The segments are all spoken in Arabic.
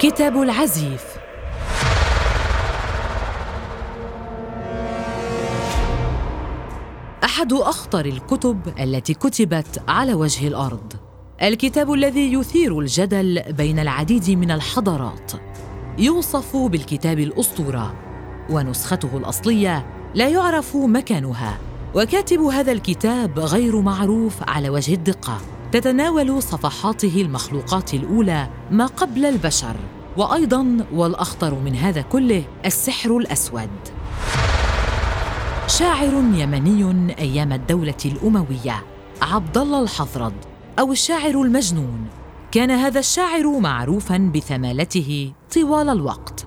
كتاب العزيف. أحد أخطر الكتب التي كتبت على وجه الأرض. الكتاب الذي يثير الجدل بين العديد من الحضارات. يوصف بالكتاب الأسطورة ونسخته الأصلية لا يعرف مكانها. وكاتب هذا الكتاب غير معروف على وجه الدقة. تتناول صفحاته المخلوقات الأولى ما قبل البشر وأيضا والأخطر من هذا كله السحر الأسود. شاعر يمني أيام الدولة الأموية عبد الله الحضرد أو الشاعر المجنون. كان هذا الشاعر معروفا بثمالته طوال الوقت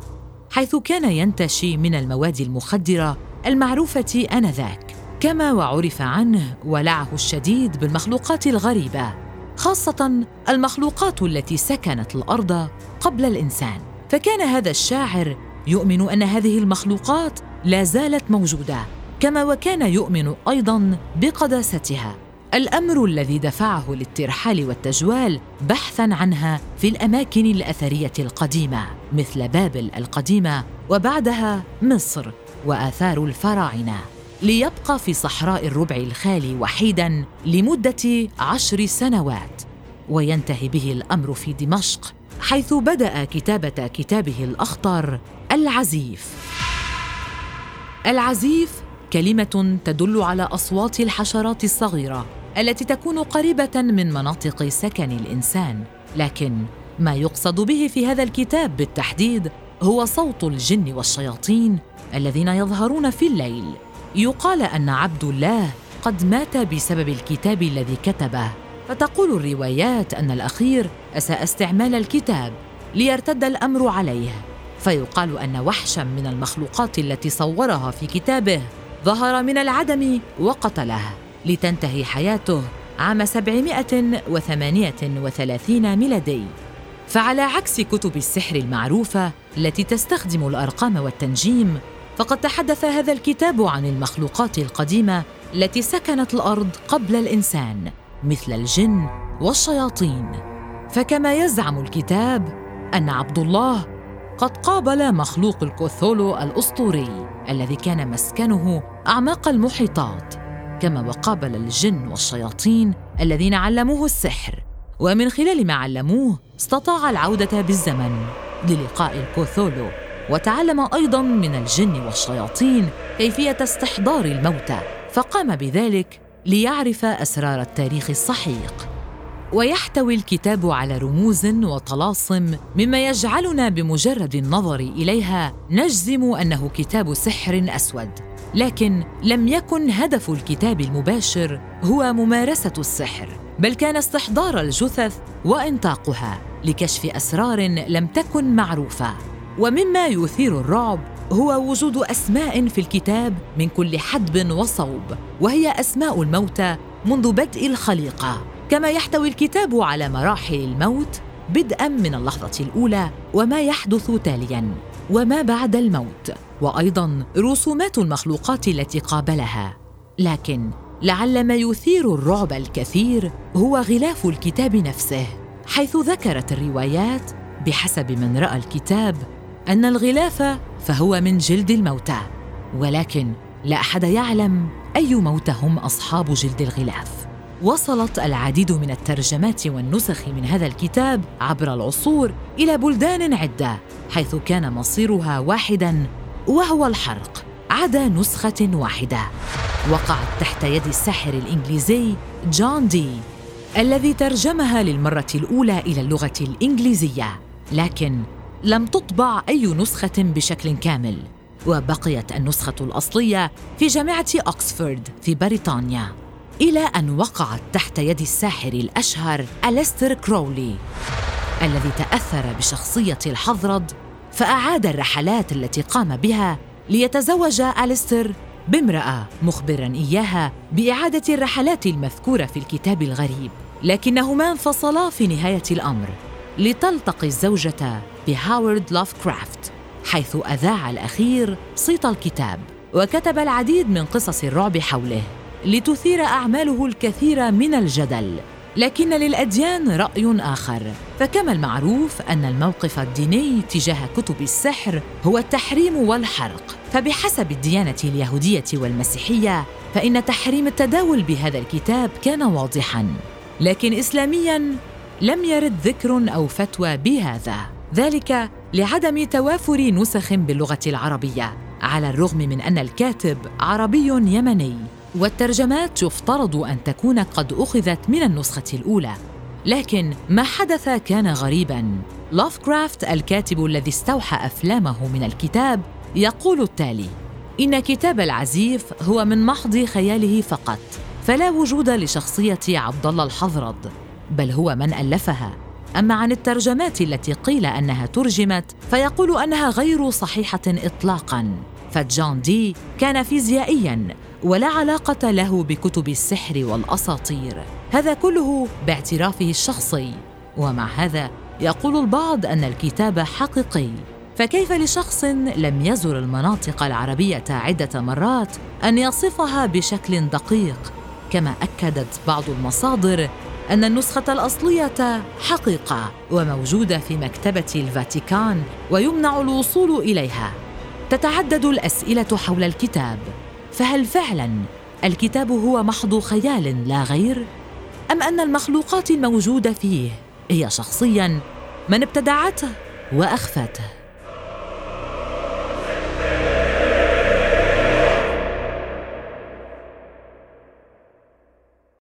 حيث كان ينتشي من المواد المخدرة المعروفة آنذاك. كما وعرف عنه ولعه الشديد بالمخلوقات الغريبة خاصة المخلوقات التي سكنت الأرض قبل الإنسان. فكان هذا الشاعر يؤمن أن هذه المخلوقات لا زالت موجودة كما وكان يؤمن أيضا بقداستها. الأمر الذي دفعه للترحال والتجوال بحثا عنها في الأماكن الأثرية القديمة مثل بابل القديمة وبعدها مصر وآثار الفراعنة. ليبقى في صحراء الربع الخالي وحيدا لمدة عشر سنوات وينتهي به الأمر في دمشق حيث بدأ كتابة كتابه الأخطر العزيف. العزيف كلمة تدل على أصوات الحشرات الصغيرة التي تكون قريبة من مناطق سكن الإنسان لكن ما يقصد به في هذا الكتاب بالتحديد هو صوت الجن والشياطين الذين يظهرون في الليل. يقال أن عبد الله قد مات بسبب الكتاب الذي كتبه. فتقول الروايات أن الأخير أساء استعمال الكتاب ليرتد الأمر عليه. فيقال أن وحشا من المخلوقات التي صورها في كتابه ظهر من العدم وقتله. لتنتهي حياته عام 738 ميلادي. فعلى عكس كتب السحر المعروفة التي تستخدم الأرقام والتنجيم فقد تحدث هذا الكتاب عن المخلوقات القديمة التي سكنت الأرض قبل الإنسان مثل الجن والشياطين. فكما يزعم الكتاب أن عبد الله قد قابل مخلوق الكوثولو الأسطوري الذي كان مسكنه أعماق المحيطات كما وقابل الجن والشياطين الذين علموه السحر. ومن خلال ما علموه استطاع العودة بالزمن للقاء الكوثولو. وتعلم أيضا من الجن والشياطين كيفية استحضار الموتى فقام بذلك ليعرف أسرار التاريخ السحيق ويحتوي الكتاب على رموز وطلاسم مما يجعلنا بمجرد النظر إليها نجزم أنه كتاب سحر أسود. لكن لم يكن هدف الكتاب المباشر هو ممارسة السحر بل كان استحضار الجثث وإنطاقها لكشف أسرار لم تكن معروفة. ومما يثير الرعب هو وجود أسماء في الكتاب من كل حدب وصوب وهي أسماء الموتى منذ بدء الخليقة. كما يحتوي الكتاب على مراحل الموت بدءا من اللحظة الأولى وما يحدث تاليا وما بعد الموت وأيضا رسومات المخلوقات التي قابلها. لكن لعل ما يثير الرعب الكثير هو غلاف الكتاب نفسه حيث ذكرت الروايات بحسب من رأى الكتاب أن الغلاف فهو من جلد الموتى ولكن لا أحد يعلم أي موتى هم أصحاب جلد الغلاف. وصلت العديد من الترجمات والنسخ من هذا الكتاب عبر العصور إلى بلدان عدة حيث كان مصيرها واحدا وهو الحرق عدا نسخة واحدة. وقعت تحت يد الساحر الإنجليزي جون دي الذي ترجمها للمرة الأولى إلى اللغة الإنجليزية لكن لم تطبع أي نسخة بشكل كامل وبقيت النسخة الأصلية في جامعة اوكسفورد في بريطانيا إلى أن وقعت تحت يد الساحر الأشهر أليستر كرولي الذي تأثر بشخصية الحضرد فأعاد الرحلات التي قام بها ليتزوج أليستر بامرأة مخبرا إياها بإعادة الرحلات المذكورة في الكتاب الغريب لكنهما انفصلا في نهاية الأمر. لتلتقي الزوجة بهاورد لافكرافت حيث أذاع الأخير صيت الكتاب وكتب العديد من قصص الرعب حوله لتثير أعماله الكثير من الجدل. لكن للأديان رأي آخر فكما المعروف أن الموقف الديني تجاه كتب السحر هو التحريم والحرق. فبحسب الديانة اليهودية والمسيحية فإن تحريم التداول بهذا الكتاب كان واضحا. لكن اسلاميا لم يرد ذكر أو فتوى بهذا. ذلك لعدم توافر نسخ باللغة العربية على الرغم من أن الكاتب عربي يمني. والترجمات يفترض أن تكون قد أخذت من النسخة الأولى. لكن ما حدث كان غريبا. لافكرافت الكاتب الذي استوحى أفلامه من الكتاب يقول التالي إن كتاب العزيف هو من محض خياله فقط فلا وجود لشخصية عبد الله الحضرد بل هو من ألفها. أما عن الترجمات التي قيل أنها ترجمت فيقول أنها غير صحيحة اطلاقا. فجان دي كان فيزيائيا ولا علاقة له بكتب السحر والأساطير. هذا كله باعترافه الشخصي. ومع هذا يقول البعض أن الكتاب حقيقي. فكيف لشخص لم يزر المناطق العربية عدة مرات أن يصفها بشكل دقيق؟ كما أكدت بعض المصادر أن النسخة الأصلية حقيقة وموجودة في مكتبة الفاتيكان ويمنع الوصول إليها. تتعدد الأسئلة حول الكتاب. فهل فعلا الكتاب هو محض خيال لا غير؟ أم أن المخلوقات الموجودة فيه هي شخصيا من ابتدعته وأخفته؟